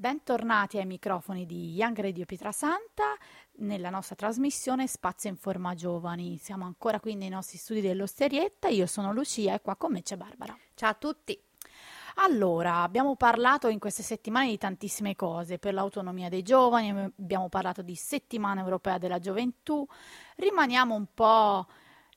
Bentornati ai microfoni di Young Radio Pietrasanta nella nostra trasmissione Spazio in Forma Giovani. Siamo ancora qui nei nostri studi dell'Osterietta. Io sono Lucia e qua con me c'è Barbara. Ciao a tutti. Allora, abbiamo parlato in queste settimane di tantissime cose, per l'autonomia dei giovani, abbiamo parlato di settimana europea della gioventù, rimaniamo un po'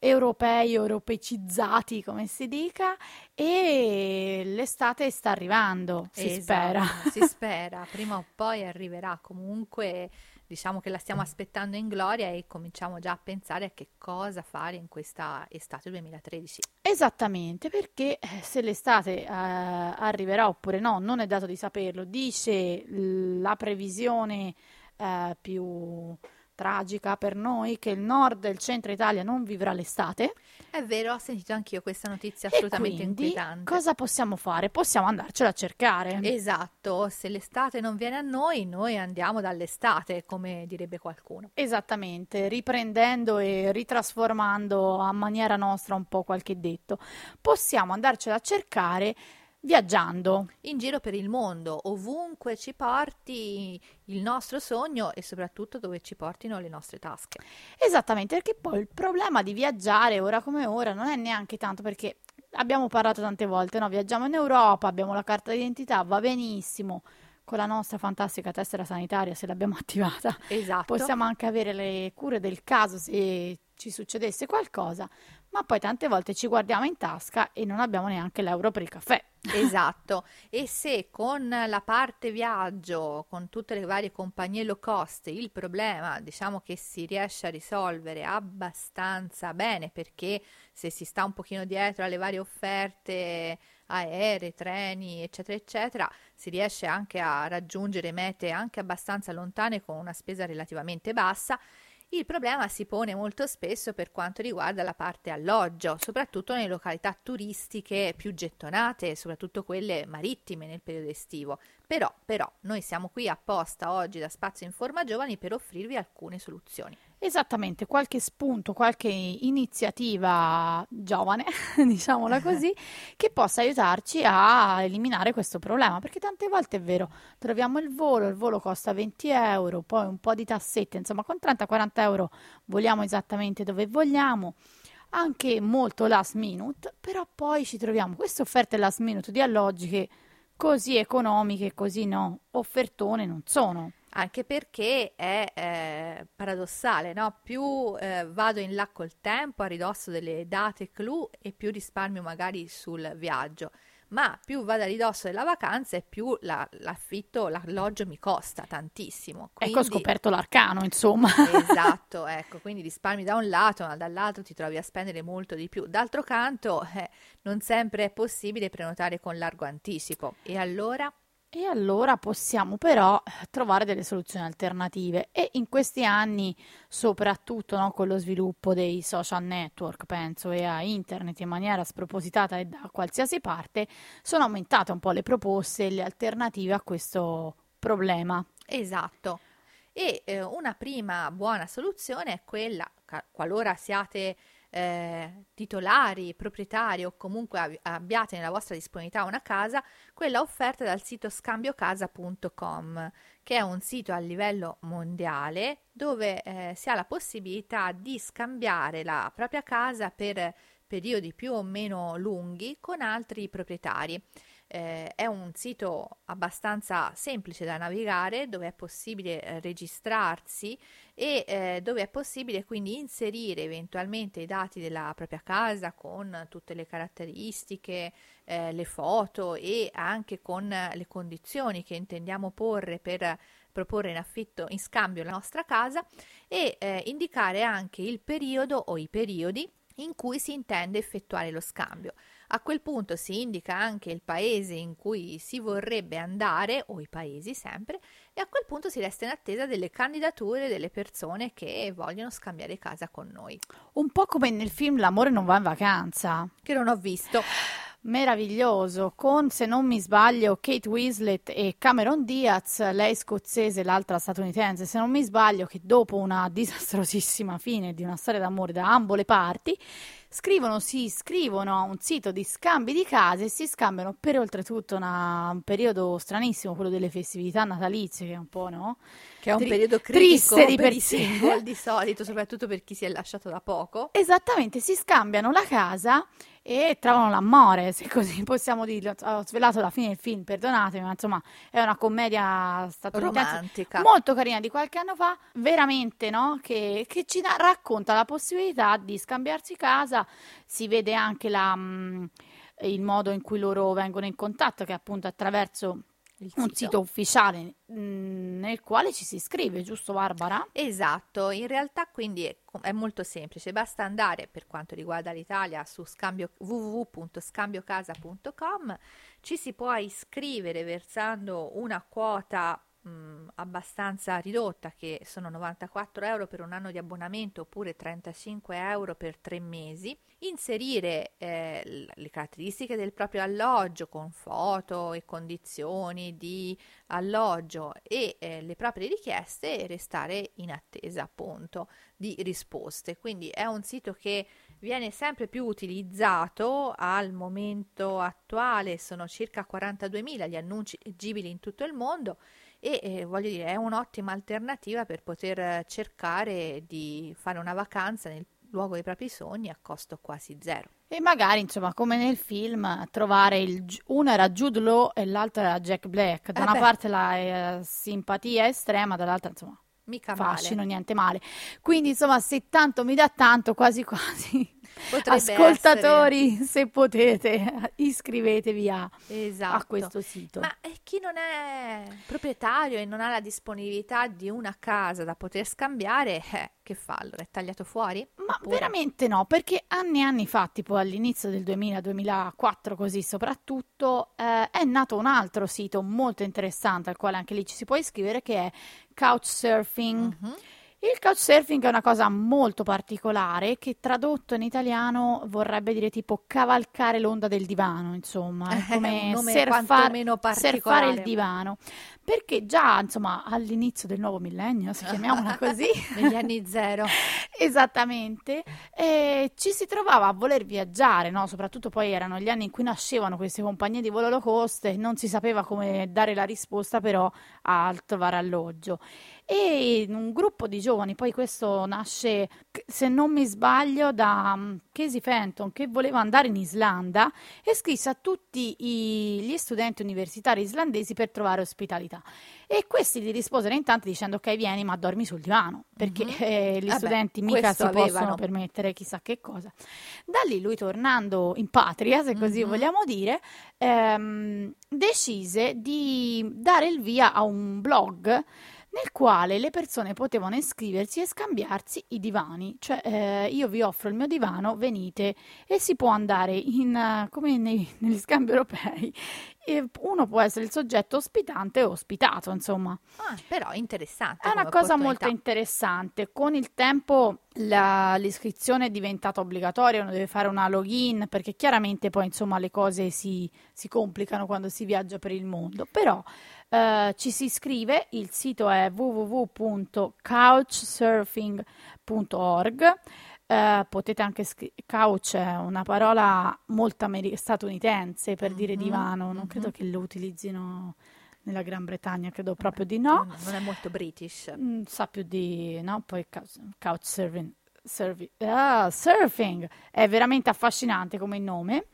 europei, europeicizzati, come si dica, e l'estate sta arrivando, si esatto, spera. Si spera, prima o poi arriverà comunque. Diciamo che la stiamo aspettando in gloria e cominciamo già a pensare a che cosa fare in questa estate 2013. Esattamente, perché eh, se l'estate eh, arriverà oppure no, non è dato di saperlo. Dice la previsione eh, più tragica per noi che il nord e il centro Italia non vivrà l'estate. È vero, ho sentito anch'io questa notizia assolutamente quindi, inquietante. Cosa possiamo fare? Possiamo andarcela a cercare. Esatto, se l'estate non viene a noi, noi andiamo dall'estate, come direbbe qualcuno. Esattamente, riprendendo e ritrasformando a maniera nostra un po' qualche detto. Possiamo andarcela a cercare viaggiando. In giro per il mondo, ovunque ci porti il nostro sogno e soprattutto dove ci portino le nostre tasche. Esattamente, perché poi il problema di viaggiare ora come ora non è neanche tanto perché abbiamo parlato tante volte, no? Viaggiamo in Europa, abbiamo la carta d'identità, va benissimo. Con la nostra fantastica tessera sanitaria, se l'abbiamo attivata, esatto. possiamo anche avere le cure del caso se ci succedesse qualcosa, ma poi tante volte ci guardiamo in tasca e non abbiamo neanche l'euro per il caffè. Esatto, e se con la parte viaggio, con tutte le varie compagnie low cost, il problema diciamo che si riesce a risolvere abbastanza bene perché se si sta un pochino dietro alle varie offerte aeree, treni, eccetera, eccetera, si riesce anche a raggiungere mete anche abbastanza lontane con una spesa relativamente bassa il problema si pone molto spesso per quanto riguarda la parte alloggio, soprattutto nelle località turistiche più gettonate, soprattutto quelle marittime nel periodo estivo. Però, però, noi siamo qui apposta oggi da Spazio Informa Giovani per offrirvi alcune soluzioni. Esattamente, qualche spunto, qualche iniziativa giovane, diciamola così, che possa aiutarci a eliminare questo problema, perché tante volte è vero, troviamo il volo, il volo costa 20 euro, poi un po' di tassette, insomma con 30-40 euro voliamo esattamente dove vogliamo, anche molto last minute, però poi ci troviamo queste offerte last minute di alloggi che così economiche, così no, offertone non sono anche perché è eh, paradossale, no? più eh, vado in là col tempo a ridosso delle date clou e più risparmio magari sul viaggio, ma più vado a ridosso della vacanza e più la, l'affitto, l'alloggio mi costa tantissimo. Quindi... Ecco scoperto l'arcano, insomma. esatto, ecco, quindi risparmi da un lato, ma dall'altro ti trovi a spendere molto di più. D'altro canto, eh, non sempre è possibile prenotare con largo anticipo. E allora? E allora possiamo però trovare delle soluzioni alternative e in questi anni, soprattutto no, con lo sviluppo dei social network, penso, e a internet in maniera spropositata e da qualsiasi parte, sono aumentate un po' le proposte e le alternative a questo problema. Esatto. E eh, una prima buona soluzione è quella, qualora siate eh, titolari, proprietari o comunque abbiate nella vostra disponibilità una casa, quella offerta dal sito scambiocasa.com, che è un sito a livello mondiale dove eh, si ha la possibilità di scambiare la propria casa per periodi più o meno lunghi con altri proprietari. Eh, è un sito abbastanza semplice da navigare dove è possibile eh, registrarsi e eh, dove è possibile quindi inserire eventualmente i dati della propria casa con tutte le caratteristiche, eh, le foto e anche con le condizioni che intendiamo porre per proporre in affitto in scambio la nostra casa e eh, indicare anche il periodo o i periodi in cui si intende effettuare lo scambio. A quel punto si indica anche il paese in cui si vorrebbe andare, o i paesi sempre, e a quel punto si resta in attesa delle candidature delle persone che vogliono scambiare casa con noi. Un po' come nel film L'amore non va in vacanza. Che non ho visto. Meraviglioso, con se non mi sbaglio Kate Winslet e Cameron Diaz, lei scozzese, l'altra statunitense, se non mi sbaglio, che dopo una disastrosissima fine di una storia d'amore da ambo le parti, scrivono, si iscrivono a un sito di scambi di case e si scambiano per oltretutto una- un periodo stranissimo, quello delle festività natalizie, che è un po', no? Che è un Tri- periodo critico triste di per per i single di solito, soprattutto per chi si è lasciato da poco. Esattamente, si scambiano la casa e trovano l'amore, se così possiamo dirlo. Ho svelato la fine del film, perdonatemi, ma insomma è una commedia statunitense Romantica. molto carina di qualche anno fa, veramente, no? Che, che ci da- racconta la possibilità di scambiarsi casa. Si vede anche la, mm, il modo in cui loro vengono in contatto, che è appunto attraverso Il un sito ufficiale mm, nel quale ci si iscrive, giusto Barbara? Esatto, in realtà quindi è, è molto semplice, basta andare per quanto riguarda l'Italia su scambio, www.scambiocasa.com, ci si può iscrivere versando una quota mh, abbastanza ridotta che sono 94 euro per un anno di abbonamento oppure 35 euro per tre mesi, inserire eh, le caratteristiche del proprio alloggio con foto e condizioni di alloggio e eh, le proprie richieste e restare in attesa appunto di risposte. Quindi è un sito che viene sempre più utilizzato al momento attuale, sono circa 42.000 gli annunci leggibili in tutto il mondo e eh, voglio dire è un'ottima alternativa per poter eh, cercare di fare una vacanza nel luogo dei propri sogni a costo quasi zero. E magari, insomma, come nel film, trovare il... Uno era Jude Law e l'altro era Jack Black. Da Eh una beh. parte la eh, simpatia estrema, dall'altra, insomma, Mica fascino, male. niente male. Quindi, insomma, se tanto mi dà tanto, quasi quasi, Potrebbe ascoltatori, se potete, iscrivetevi a, essere- a Esatto. questo sito. Ma eh, chi non è proprietario e non ha la disponibilità di una casa da poter scambiare, eh, che fa allora? È tagliato fuori? Ma Oppure- veramente no, perché anni e anni fa, tipo all'inizio del 2000-2004, così soprattutto, eh, è nato un altro sito molto interessante al quale anche lì ci si può iscrivere, che è Couchsurfing. Mhm. Il couchsurfing è una cosa molto particolare che tradotto in italiano vorrebbe dire tipo cavalcare l'onda del divano, insomma, è È un come nome surfar- surfare il divano. Perché già, insomma, all'inizio del nuovo millennio, se chiamiamola così, Negli anni zero. Esattamente, e ci si trovava a voler viaggiare, no? Soprattutto poi erano gli anni in cui nascevano queste compagnie di volo low cost e non si sapeva come dare la risposta però a trovare alloggio. E un gruppo di giovani, poi questo nasce, se non mi sbaglio, da um, Casey Fenton che voleva andare in Islanda e scrisse a tutti i- gli studenti universitari islandesi per trovare ospitalità. E questi gli risposero intanto dicendo ok vieni ma dormi sul divano perché Mhm. eh, gli Vabbè, studenti mica si possono avevano. permettere chissà che cosa. Da lì lui tornando in patria, se così Mhm. vogliamo dire, ehm, decise di dare il via a un blog nel quale le persone potevano iscriversi e scambiarsi i divani, cioè eh, io vi offro il mio divano, venite e si può andare in, eh, come nei- negli scambi europei, e uno può essere il soggetto ospitante o ospitato, insomma. Ah, però interessante. È una cosa molto interessante. Con il tempo la- l'iscrizione è diventata obbligatoria, uno deve fare una login perché chiaramente poi insomma le cose si, si complicano quando si viaggia per il mondo. Però eh, ci si iscrive, il sito è www.couchsurfing.org. Eh, potete anche scrivere couch è una parola molto ameri- statunitense per dire Mhm, divano, non mhm. credo che lo utilizzino nella Gran Bretagna, credo Vabbè, proprio di no. Non, è molto british. Mm, sa più di, no? Poi couch surfing, surfi- ah, surfing è veramente affascinante come nome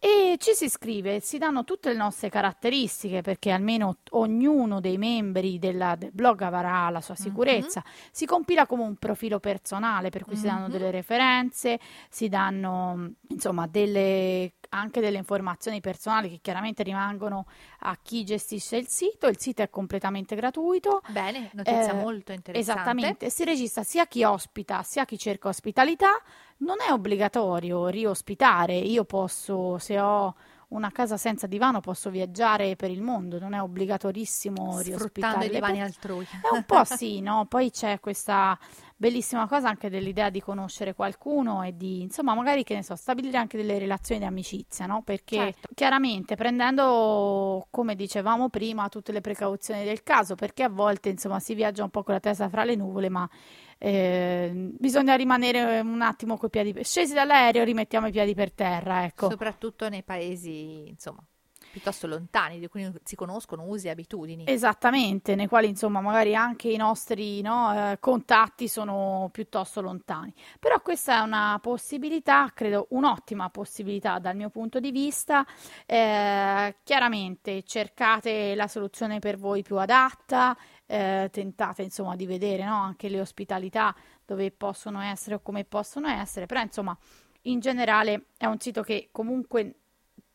e ci si iscrive, si danno tutte le nostre caratteristiche perché almeno ognuno dei membri della- del blog avrà la sua Mhm. sicurezza, si compila come un profilo personale per cui si danno Mhm. delle referenze, si danno mm, insomma delle, anche delle informazioni personali che chiaramente rimangono a chi gestisce il sito, il sito è completamente gratuito. Bene, notizia Eh, molto interessante. Esattamente, si registra sia chi ospita sia chi cerca ospitalità. Non è obbligatorio riospitare, io posso, se ho una casa senza divano, posso viaggiare per il mondo, non è obbligatorissimo Sfruttando i divani altrui. È un po' sì, no? Poi c'è questa bellissima cosa anche dell'idea di conoscere qualcuno e di, insomma, magari che ne so, stabilire anche delle relazioni di amicizia, no? Perché Certo. chiaramente prendendo, come dicevamo prima, tutte le precauzioni del caso, perché a volte, insomma, si viaggia un po' con la testa fra le nuvole, ma eh, bisogna rimanere un attimo coi piedi scesi dall'aereo, rimettiamo i piedi per terra, ecco. Soprattutto nei paesi, insomma, piuttosto lontani, di cui si conoscono usi e abitudini. Esattamente, nei quali insomma magari anche i nostri no, eh, contatti sono piuttosto lontani. Però questa è una possibilità, credo un'ottima possibilità dal mio punto di vista. Eh, chiaramente cercate la soluzione per voi più adatta, eh, tentate insomma di vedere no, anche le ospitalità dove possono essere o come possono essere, però insomma in generale è un sito che comunque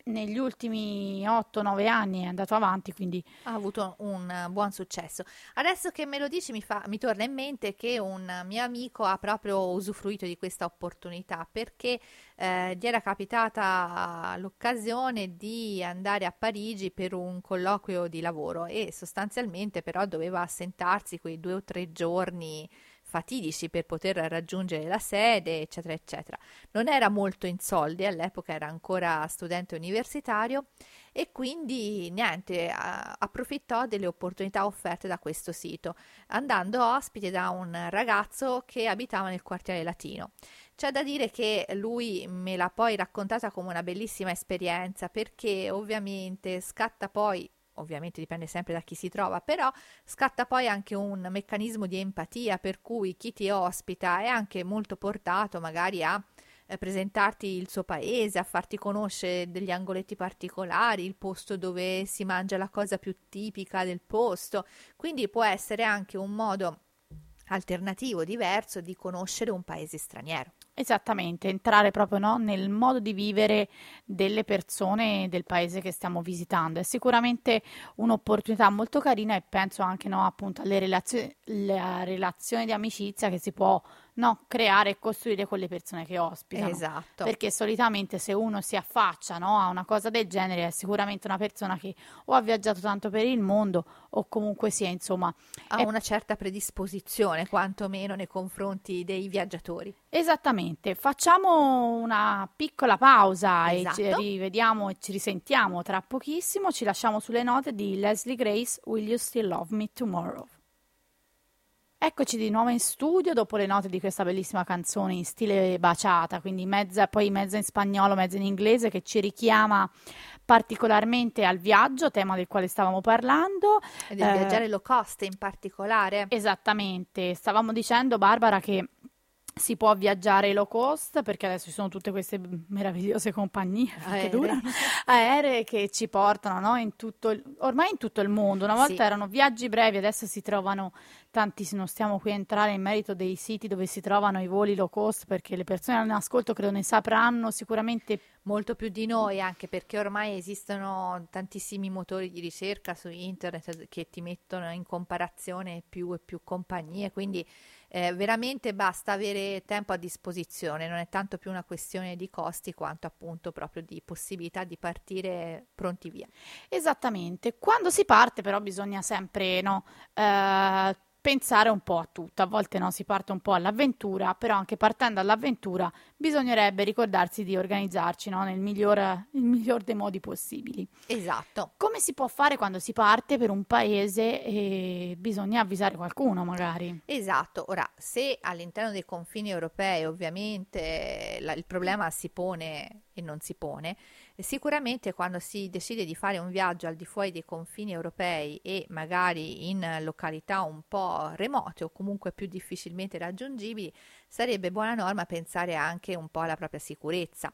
negli ultimi 8-9 anni è andato avanti, quindi ha avuto un buon successo. Adesso che me lo dici mi, fa, mi torna in mente che un mio amico ha proprio usufruito di questa opportunità perché eh, gli era capitata l'occasione di andare a Parigi per un colloquio di lavoro e sostanzialmente però doveva assentarsi quei due o tre giorni fatidici per poter raggiungere la sede, eccetera, eccetera. Non era molto in soldi, all'epoca era ancora studente universitario e quindi niente, approfittò delle opportunità offerte da questo sito, andando ospite da un ragazzo che abitava nel quartiere latino. C'è da dire che lui me l'ha poi raccontata come una bellissima esperienza perché ovviamente scatta poi ovviamente dipende sempre da chi si trova, però scatta poi anche un meccanismo di empatia per cui chi ti ospita è anche molto portato magari a eh, presentarti il suo paese, a farti conoscere degli angoletti particolari, il posto dove si mangia la cosa più tipica del posto, quindi può essere anche un modo alternativo, diverso di conoscere un paese straniero. Esattamente, entrare proprio no, nel modo di vivere delle persone del paese che stiamo visitando. È sicuramente un'opportunità molto carina e penso anche no, appunto alle relazioni, la relazione di amicizia che si può no, creare e costruire con le persone che ospitano. Esatto. Perché solitamente se uno si affaccia no, a una cosa del genere è sicuramente una persona che o ha viaggiato tanto per il mondo o comunque sia, insomma... Ha è... una certa predisposizione, quantomeno nei confronti dei viaggiatori. Esattamente. Facciamo una piccola pausa esatto. e ci rivediamo e ci risentiamo tra pochissimo. Ci lasciamo sulle note di Leslie Grace, Will You Still Love Me Tomorrow? Eccoci di nuovo in studio dopo le note di questa bellissima canzone in stile baciata, quindi mezza, poi mezza in spagnolo, mezza in inglese, che ci richiama particolarmente al viaggio, tema del quale stavamo parlando. E del eh, viaggiare low cost in particolare. Esattamente, stavamo dicendo Barbara che si può viaggiare low cost perché adesso ci sono tutte queste meravigliose compagnie aeree, aeree che ci portano no? in tutto, ormai in tutto il mondo. Una volta sì. erano viaggi brevi, adesso si trovano tanti, non stiamo qui a entrare in merito dei siti dove si trovano i voli low cost perché le persone in ascolto credo ne sapranno sicuramente molto più di noi anche perché ormai esistono tantissimi motori di ricerca su internet che ti mettono in comparazione più e più compagnie, quindi eh, veramente basta avere tempo a disposizione, non è tanto più una questione di costi quanto appunto proprio di possibilità di partire pronti via. Esattamente, quando si parte però bisogna sempre no, eh, pensare un po' a tutto. A volte no, si parte un po' all'avventura, però anche partendo all'avventura bisognerebbe ricordarsi di organizzarci no, nel miglior, miglior, dei modi possibili. Esatto. Come si può fare quando si parte per un paese e bisogna avvisare qualcuno magari? Esatto. Ora, se all'interno dei confini europei ovviamente la, il problema si pone e non si pone, Sicuramente quando si decide di fare un viaggio al di fuori dei confini europei e magari in località un po' remote o comunque più difficilmente raggiungibili, sarebbe buona norma pensare anche un po' alla propria sicurezza.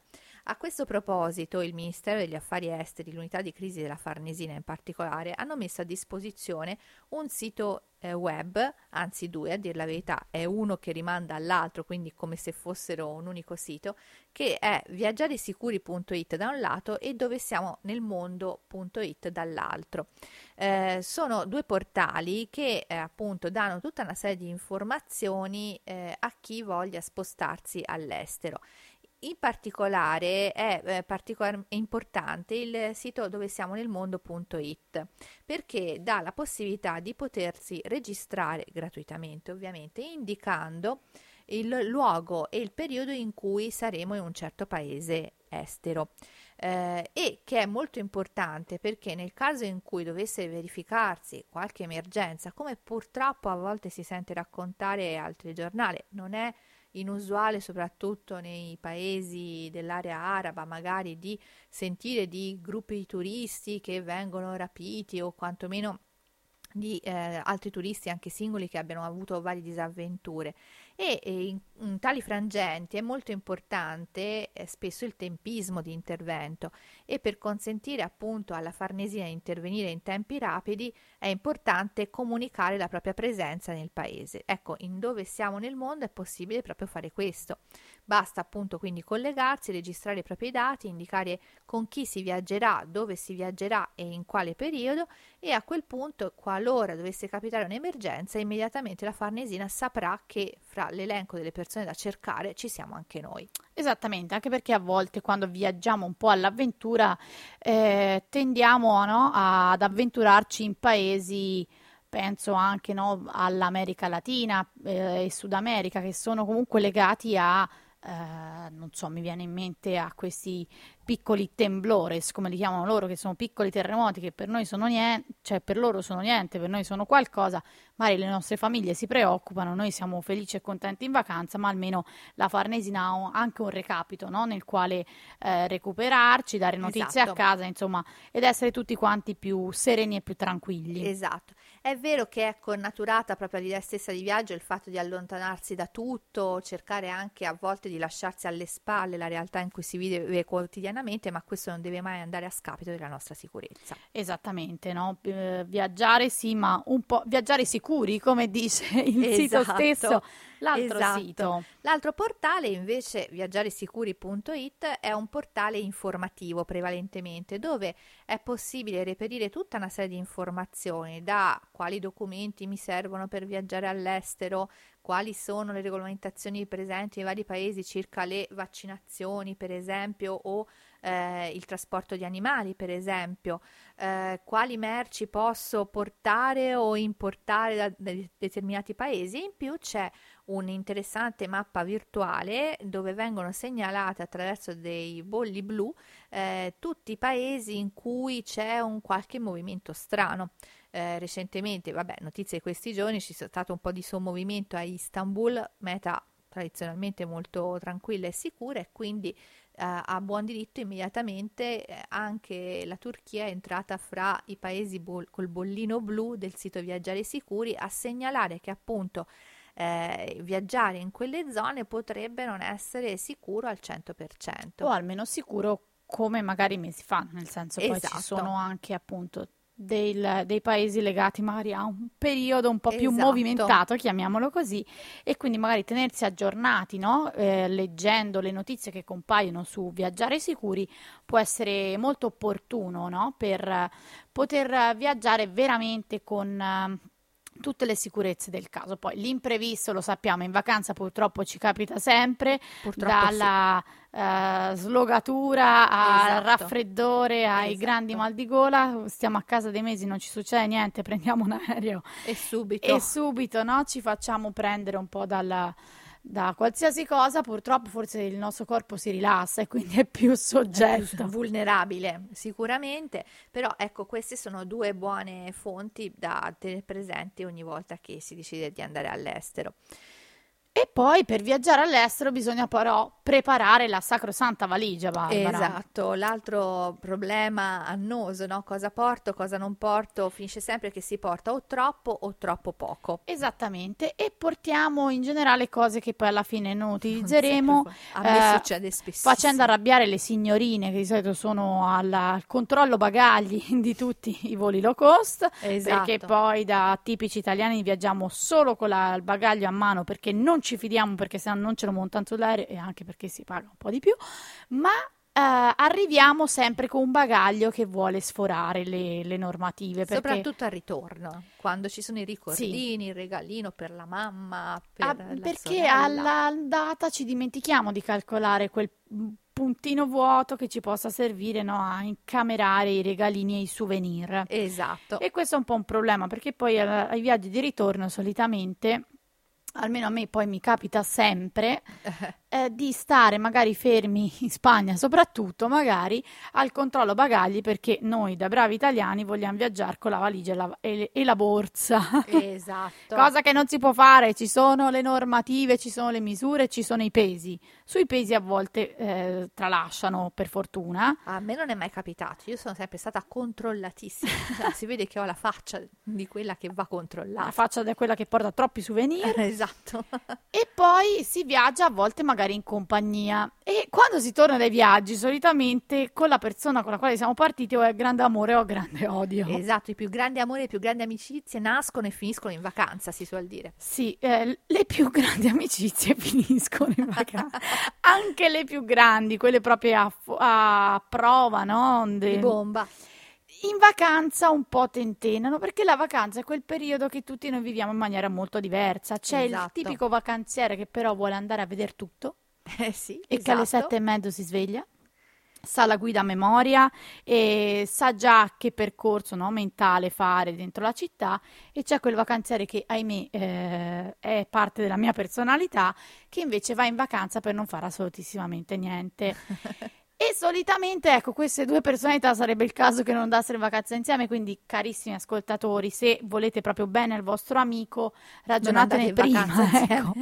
A questo proposito, il Ministero degli Affari Esteri, l'unità di crisi della Farnesina in particolare, hanno messo a disposizione un sito eh, web, anzi due a dir la verità, è uno che rimanda all'altro, quindi come se fossero un unico sito, che è viaggiaresicuri.it da un lato e dove siamo nel mondo.it dall'altro. Eh, sono due portali che eh, appunto danno tutta una serie di informazioni eh, a chi voglia spostarsi all'estero. In particolare è eh, particolar- importante il sito dove siamo nel mondo.it perché dà la possibilità di potersi registrare gratuitamente ovviamente indicando il luogo e il periodo in cui saremo in un certo paese estero. eh, e che è molto importante perché nel caso in cui dovesse verificarsi qualche emergenza, come purtroppo a volte si sente raccontare al telegiornale, non è inusuale soprattutto nei paesi dell'area araba magari di sentire di gruppi di turisti che vengono rapiti o quantomeno di eh, altri turisti anche singoli che abbiano avuto varie disavventure e, in, in, tali frangenti è molto importante eh, spesso il tempismo di intervento e per consentire appunto alla Farnesina di intervenire in tempi rapidi è importante comunicare la propria presenza nel paese. Ecco, in dove siamo nel mondo è possibile proprio fare questo. Basta appunto quindi collegarsi, registrare i propri dati, indicare con chi si viaggerà, dove si viaggerà e in quale periodo e a quel punto qualora dovesse capitare un'emergenza immediatamente la Farnesina saprà che fra l'elenco delle persone da cercare ci siamo anche noi. Esattamente, anche perché a volte quando viaggiamo un po' all'avventura eh, tendiamo no, ad avventurarci in paesi penso anche no, all'America Latina eh, e Sud America che sono comunque legati a eh, non so, mi viene in mente a questi piccoli temblores, come li chiamano loro, che sono piccoli terremoti che per noi sono niente, cioè per loro sono niente, per noi sono qualcosa, magari le nostre famiglie si preoccupano, noi siamo felici e contenti in vacanza, ma almeno la Farnesina ha anche un recapito, no? Nel quale eh, recuperarci, dare notizie esatto. a casa, insomma, ed essere tutti quanti più sereni e più tranquilli. Esatto. È vero che è connaturata proprio all'idea stessa di viaggio il fatto di allontanarsi da tutto, cercare anche a volte di lasciarsi alle spalle la realtà in cui si vive quotidianamente quotidianamente, ma questo non deve mai andare a scapito della nostra sicurezza. Esattamente, no? Eh, viaggiare sì, ma un po' viaggiare sicuri, come dice il esatto. sito stesso. L'altro esatto. sito. L'altro portale invece, viaggiaresicuri.it, è un portale informativo prevalentemente dove è possibile reperire tutta una serie di informazioni da quali documenti mi servono per viaggiare all'estero, quali sono le regolamentazioni presenti nei vari paesi circa le vaccinazioni, per esempio, o eh, il trasporto di animali, per esempio, eh, quali merci posso portare o importare da, da determinati paesi. In più c'è un'interessante mappa virtuale dove vengono segnalate attraverso dei bolli blu eh, tutti i paesi in cui c'è un qualche movimento strano. Eh, recentemente, vabbè, notizie di questi giorni, ci è stato un po' di sommovimento a Istanbul, meta tradizionalmente molto tranquilla e sicura e quindi eh, a buon diritto immediatamente eh, anche la Turchia è entrata fra i paesi bol- col bollino blu del sito Viaggiare Sicuri a segnalare che appunto eh, viaggiare in quelle zone potrebbe non essere sicuro al 100%. O almeno sicuro come magari mesi fa, nel senso esatto. poi ci esatto. sono anche appunto del, dei paesi legati magari a un periodo un po' più esatto. movimentato, chiamiamolo così, e quindi magari tenersi aggiornati, no? eh, leggendo le notizie che compaiono su Viaggiare Sicuri può essere molto opportuno no? per poter viaggiare veramente con tutte le sicurezze del caso. Poi l'imprevisto lo sappiamo, in vacanza purtroppo ci capita sempre, purtroppo dalla sì. uh, slogatura al esatto. raffreddore ai esatto. grandi mal di gola, stiamo a casa dei mesi, non ci succede niente, prendiamo un aereo e subito, e subito no? ci facciamo prendere un po' dalla da qualsiasi cosa, purtroppo forse il nostro corpo si rilassa e quindi è più soggetto. È vulnerabile, sicuramente, però ecco, queste sono due buone fonti da tenere presenti ogni volta che si decide di andare all'estero. E poi per viaggiare all'estero bisogna però preparare la sacrosanta valigia, Barbara. Esatto, l'altro problema annoso, no? Cosa porto, cosa non porto, finisce sempre che si porta o troppo o troppo poco. Esattamente, e portiamo in generale cose che poi alla fine non utilizzeremo. A me eh, succede spesso. Facendo arrabbiare le signorine che di solito sono alla, al controllo bagagli di tutti i voli low cost, esatto. perché poi da tipici italiani viaggiamo solo con la, il bagaglio a mano perché non non ci fidiamo perché se no non ce lo montano sull'aereo e anche perché si paga un po' di più, ma Uh, arriviamo sempre con un bagaglio che vuole sforare le, le normative. Perché... Soprattutto al ritorno, quando ci sono i ricordini, sì. il regalino per la mamma. Per ah, la perché sorella. alla data ci dimentichiamo di calcolare quel puntino vuoto che ci possa servire no, a incamerare i regalini e i souvenir. Esatto. E questo è un po' un problema perché poi ai viaggi di ritorno solitamente almeno a me poi mi capita sempre eh, di stare magari fermi in Spagna, soprattutto magari al controllo bagagli, perché noi da bravi italiani vogliamo viaggiare con la valigia e la, e, e la borsa. Esatto. Cosa che non si può fare, ci sono le normative, ci sono le misure, ci sono i pesi. Sui pesi a volte eh, tralasciano, per fortuna. A me non è mai capitato, io sono sempre stata controllatissima, cioè, si vede che ho la faccia di quella che va controllata. La faccia di quella che porta troppi souvenir. esatto. E poi si viaggia a volte magari in compagnia. E quando si torna dai viaggi, solitamente con la persona con la quale siamo partiti o è grande amore o grande odio. Esatto, i più grandi amori e i più grandi amicizie nascono e finiscono in vacanza, si suol dire. Sì, eh, le più grandi amicizie finiscono in vacanza. Anche le più grandi, quelle proprio a, a prova, no? De... Di bomba in vacanza un po' tentenano perché la vacanza è quel periodo che tutti noi viviamo in maniera molto diversa. C'è esatto. il tipico vacanziere che però vuole andare a vedere tutto eh sì, e esatto. che alle esatto. sette e mezzo si sveglia. Sa la guida a memoria e sa già che percorso no, mentale fare dentro la città e c'è quel vacanziere che ahimè eh, è parte della mia personalità che invece va in vacanza per non fare assolutissimamente niente. E solitamente, ecco, queste due personalità sarebbe il caso che non andassero in vacanza insieme, quindi carissimi ascoltatori, se volete proprio bene al vostro amico, ragionatene prima. Ecco.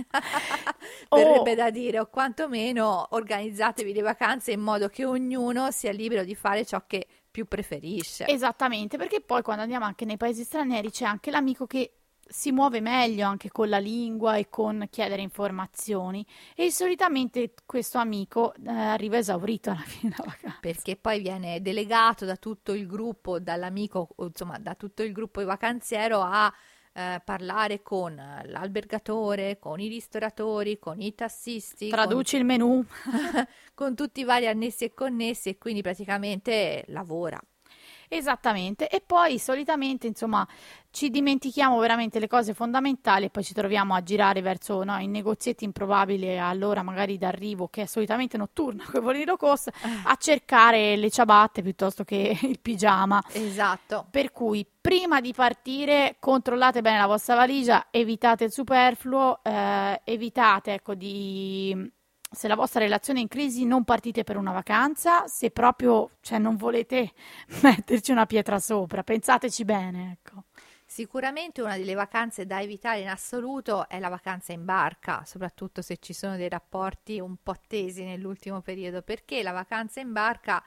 Verrebbe o... da dire, o quantomeno organizzatevi le vacanze in modo che ognuno sia libero di fare ciò che più preferisce. Esattamente, perché poi quando andiamo anche nei paesi stranieri c'è anche l'amico che si muove meglio anche con la lingua e con chiedere informazioni e solitamente questo amico eh, arriva esaurito alla fine della vacanza. Perché poi viene delegato da tutto il gruppo, dall'amico, insomma da tutto il gruppo vacanziero a eh, parlare con l'albergatore, con i ristoratori, con i tassisti. Traduci con... il menù. con tutti i vari annessi e connessi e quindi praticamente lavora. Esattamente, e poi solitamente insomma ci dimentichiamo veramente le cose fondamentali e poi ci troviamo a girare verso no, i negozietti improbabili all'ora magari d'arrivo che è solitamente notturna con i voli low cost a cercare le ciabatte piuttosto che il pigiama. Esatto. Per cui prima di partire controllate bene la vostra valigia, evitate il superfluo, eh, evitate ecco di se la vostra relazione è in crisi non partite per una vacanza, se proprio cioè, non volete metterci una pietra sopra, pensateci bene, ecco. Sicuramente una delle vacanze da evitare in assoluto è la vacanza in barca, soprattutto se ci sono dei rapporti un po' tesi nell'ultimo periodo, perché la vacanza in barca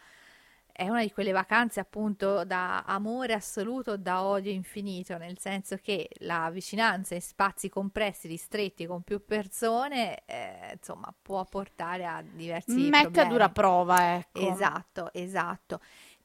è una di quelle vacanze appunto da amore assoluto, da odio infinito, nel senso che la vicinanza in spazi compressi, ristretti con più persone, eh, insomma, può portare a diversi Mette problemi. a dura prova, ecco. Esatto, esatto.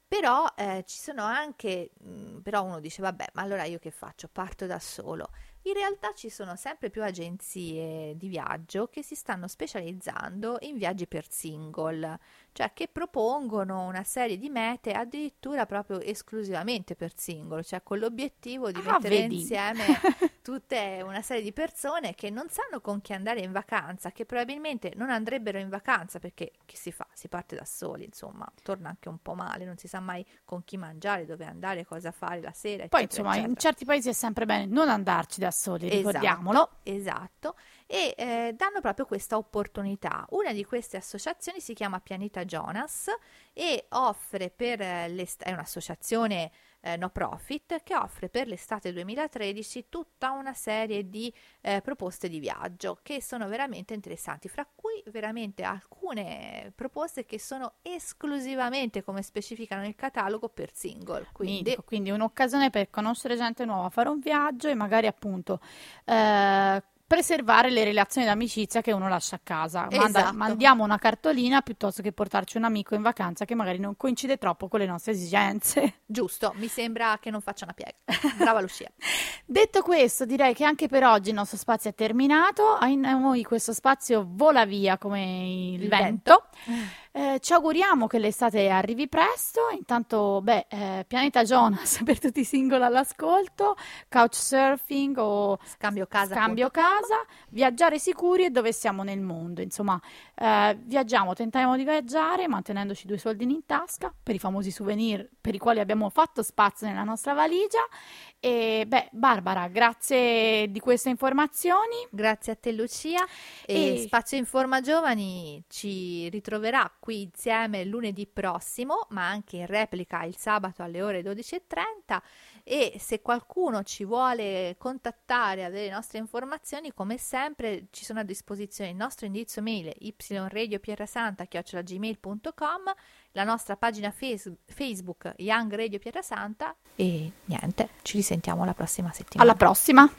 Però eh, ci sono anche, mm, però uno dice, vabbè, ma allora io che faccio? Parto da solo. In realtà ci sono sempre più agenzie di viaggio che si stanno specializzando in viaggi per single, cioè che propongono una serie di mete addirittura proprio esclusivamente per single, cioè con l'obiettivo di ah, mettere vedi. insieme tutte una serie di persone che non sanno con chi andare in vacanza, che probabilmente non andrebbero in vacanza perché che si fa? Si parte da soli, insomma, torna anche un po' male, non si sa mai con chi mangiare, dove andare, cosa fare la sera. Poi eccetera, insomma, eccetera. in certi paesi è sempre bene non andarci da soli, Esatto, ricordiamolo. Esatto, e eh, danno proprio questa opportunità. Una di queste associazioni si chiama Pianeta Jonas e offre per eh, l'est- è un'associazione eh, no profit che offre per l'estate 2013 tutta una serie di eh, proposte di viaggio che sono veramente interessanti, fra cui veramente alcune proposte che sono esclusivamente, come specificano nel catalogo, per single. Quindi, Mitico, quindi un'occasione per conoscere gente nuova, fare un viaggio e magari appunto eh, preservare le relazioni d'amicizia che uno lascia a casa. Manda- Esatto. mandiamo una cartolina piuttosto che portarci un amico in vacanza che magari non coincide troppo con le nostre esigenze. giusto, mi sembra che non faccia una piega. Brava Lucia. Detto questo, direi che anche per oggi il nostro spazio è terminato. A noi questo spazio vola via come il, Il vento. Eh, ci auguriamo che l'estate arrivi presto. Intanto, beh, eh, Pianeta Jonas per tutti i singoli all'ascolto, couchsurfing o Scambio casa. scambio casa, viaggiare sicuri e dove siamo nel mondo. Insomma, eh, viaggiamo, tentiamo di viaggiare mantenendoci due soldini in tasca per i famosi souvenir per i quali abbiamo fatto spazio nella nostra valigia. E beh, Barbara, grazie di queste informazioni. Grazie a te Lucia e, E- Spazio Informa Giovani ci ritroverà qui insieme lunedì prossimo, ma anche in replica il sabato alle ore 12.30 e se qualcuno ci vuole contattare, avere le nostre informazioni, come sempre ci sono a disposizione il nostro indirizzo mail yradiopierrasanta.gmail.com la nostra pagina face- Facebook Young Radio Pierrasanta e niente, ci risentiamo la prossima settimana. Alla prossima!